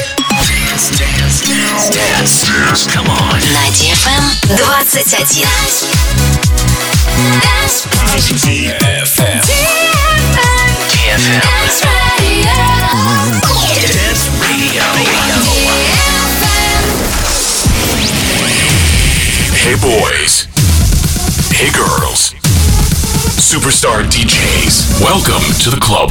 Dance, dance, dance, dance, dance. Come on. На DFM 21. Dance DFM. DFM. Dance Radio. Dance Radio. Hey boys. Hey girls. Superstar DJs. Welcome to the club.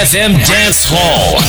FM Dance Hall.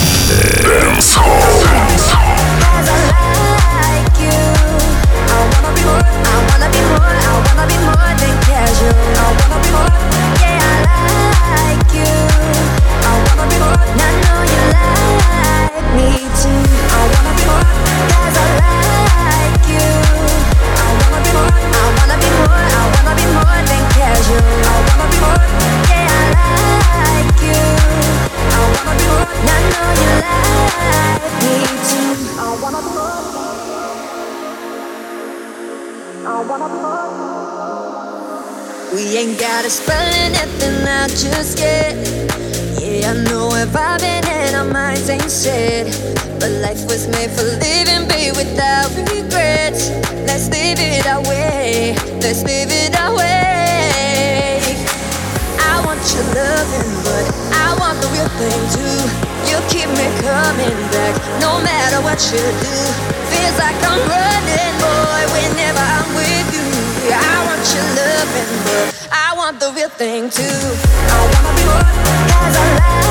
not the real thing too. I wanna be one as I laugh.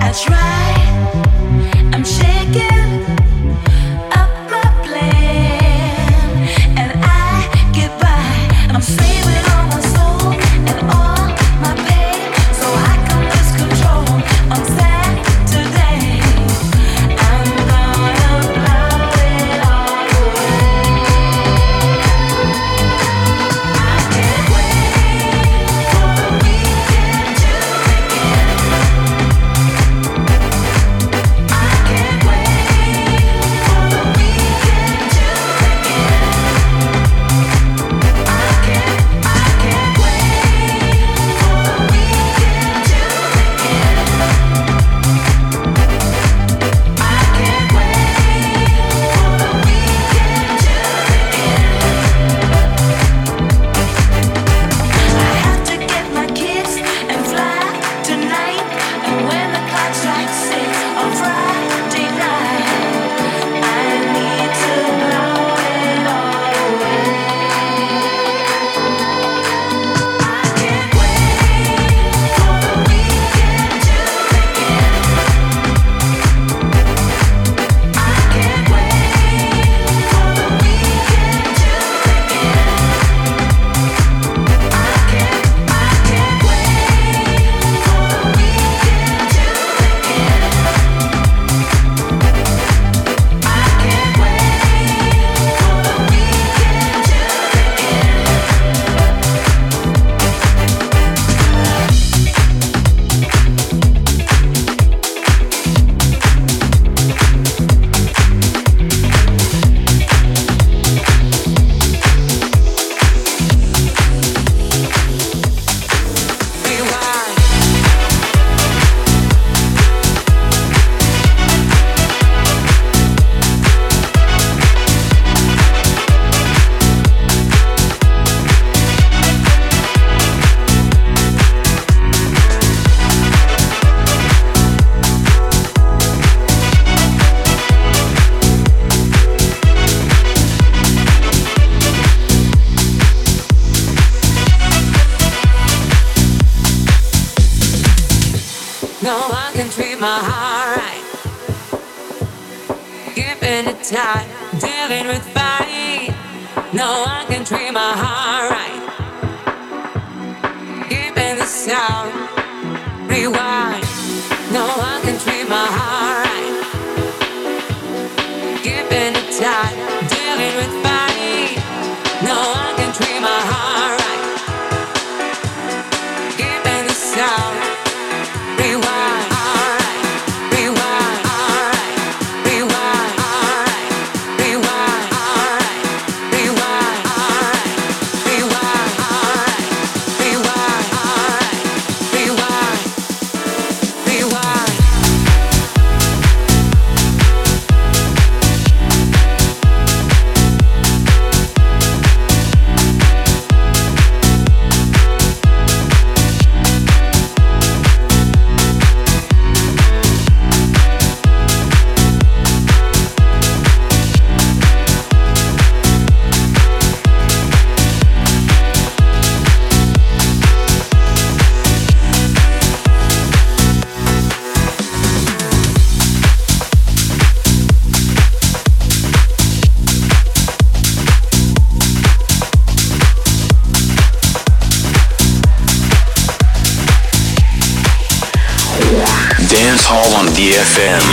I try, I'm shaking. FM.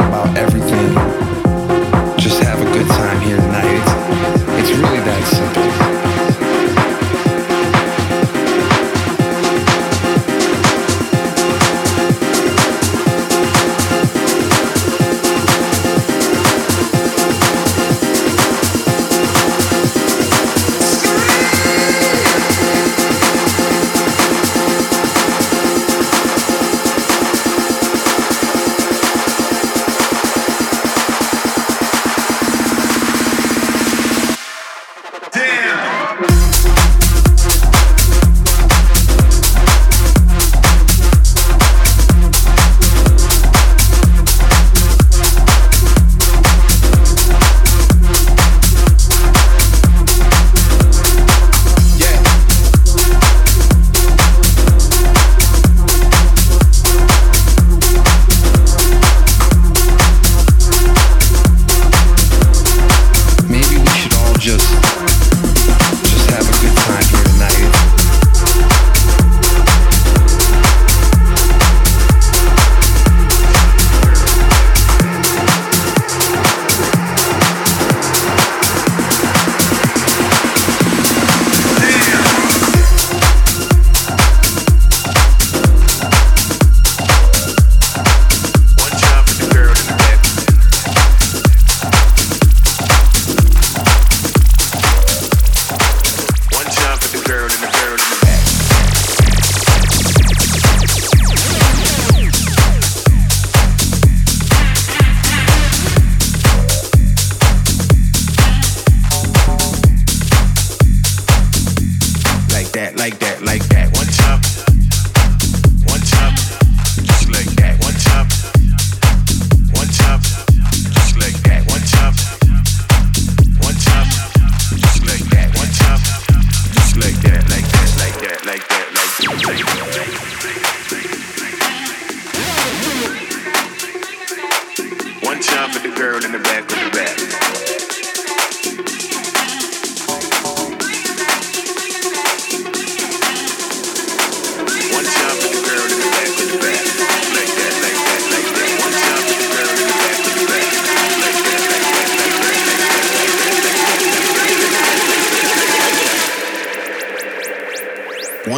about everything. like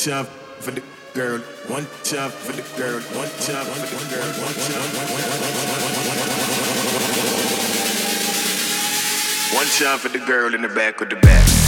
One jump for the girl, one jump for the girl, one jump for the girl, one jump. One jump for the girl in the back of the back.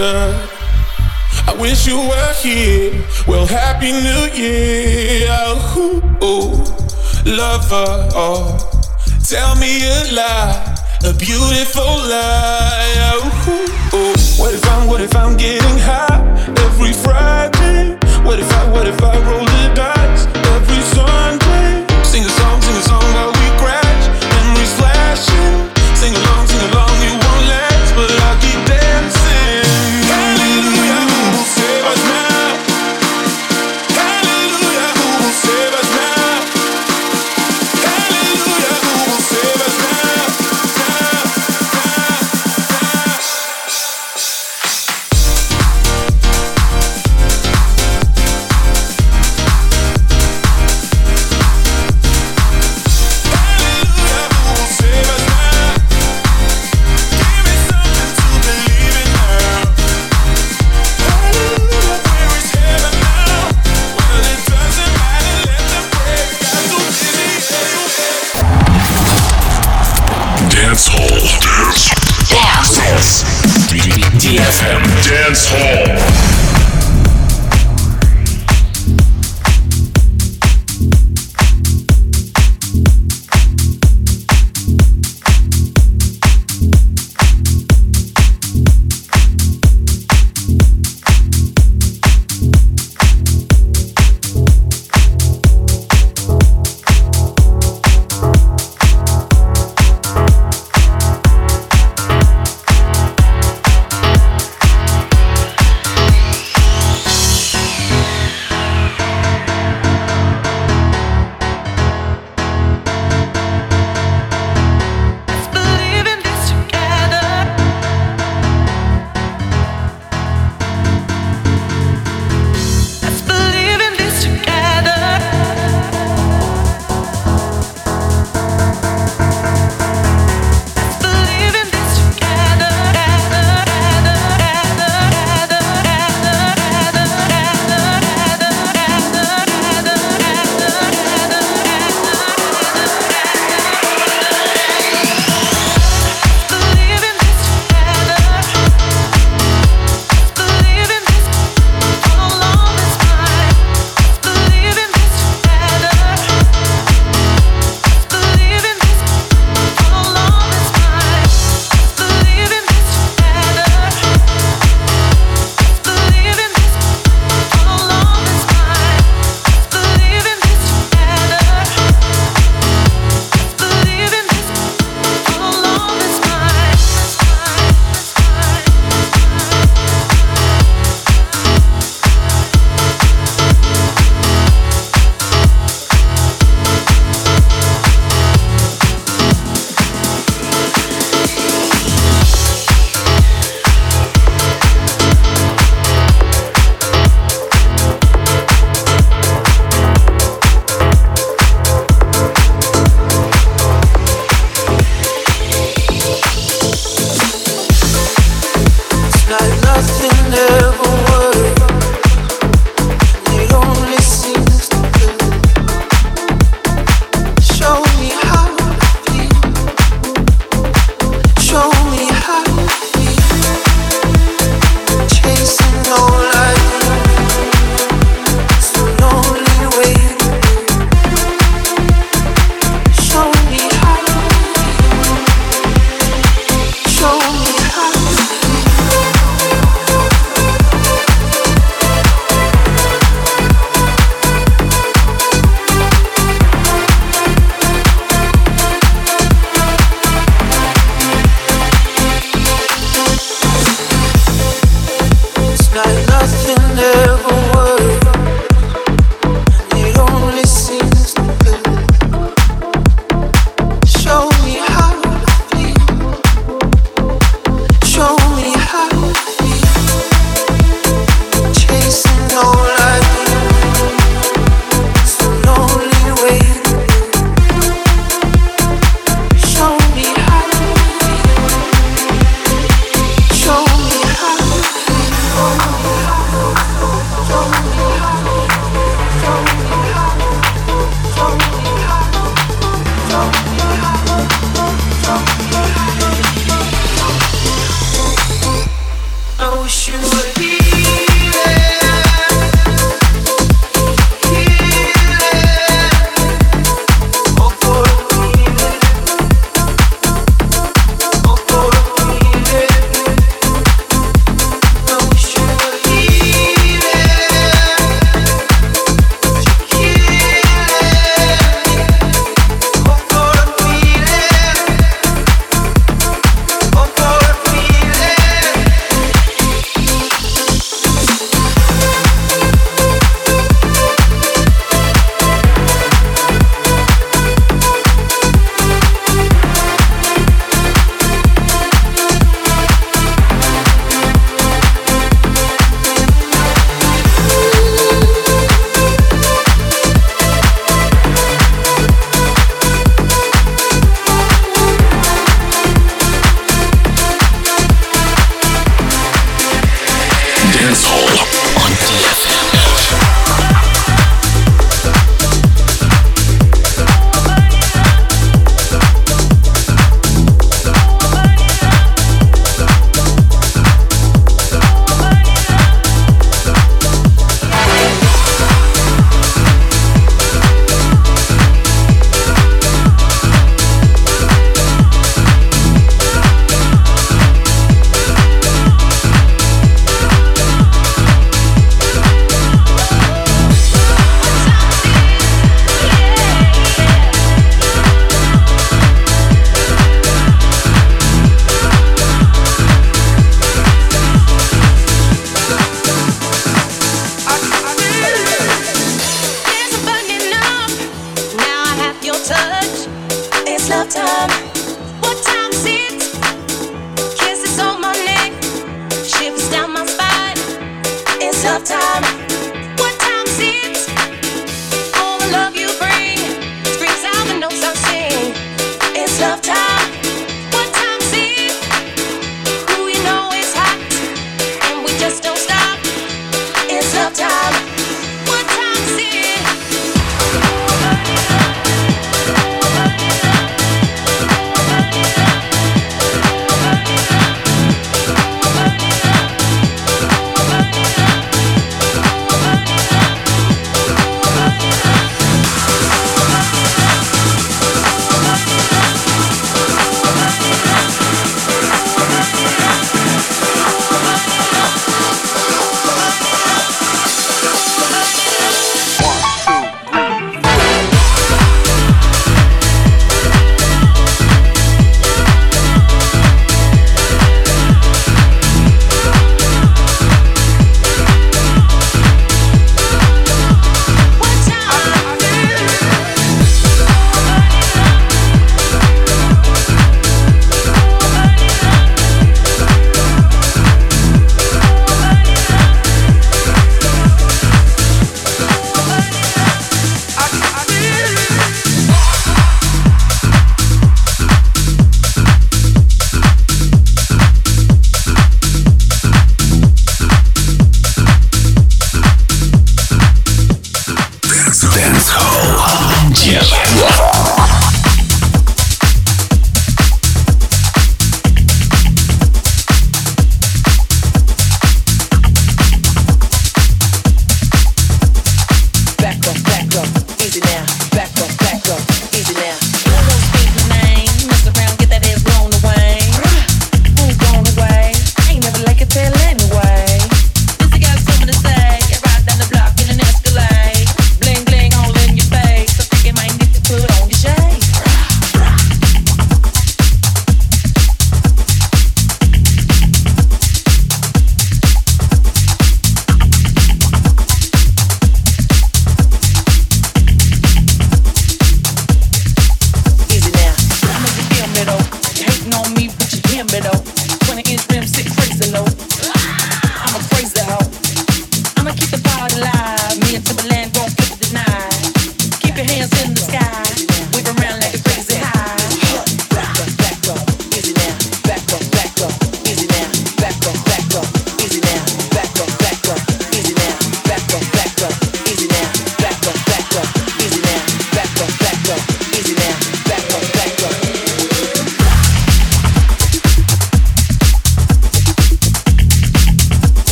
wonder. I wish you were here. Well, happy new year. Ooh, ooh, lover. Oh, tell me a lie, a beautiful lie. Ooh, ooh. What if I'm, what if I'm getting high every Friday? What if I, what if I roll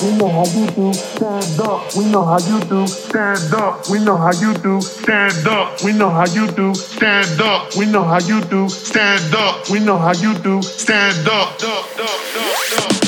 We know how you do. Stand up. We know how you do. Stand up. We know how you do. Stand up. We know how you do. Stand up. We know how you do. Stand up. We know how you do. Stand up, up, up, up, up.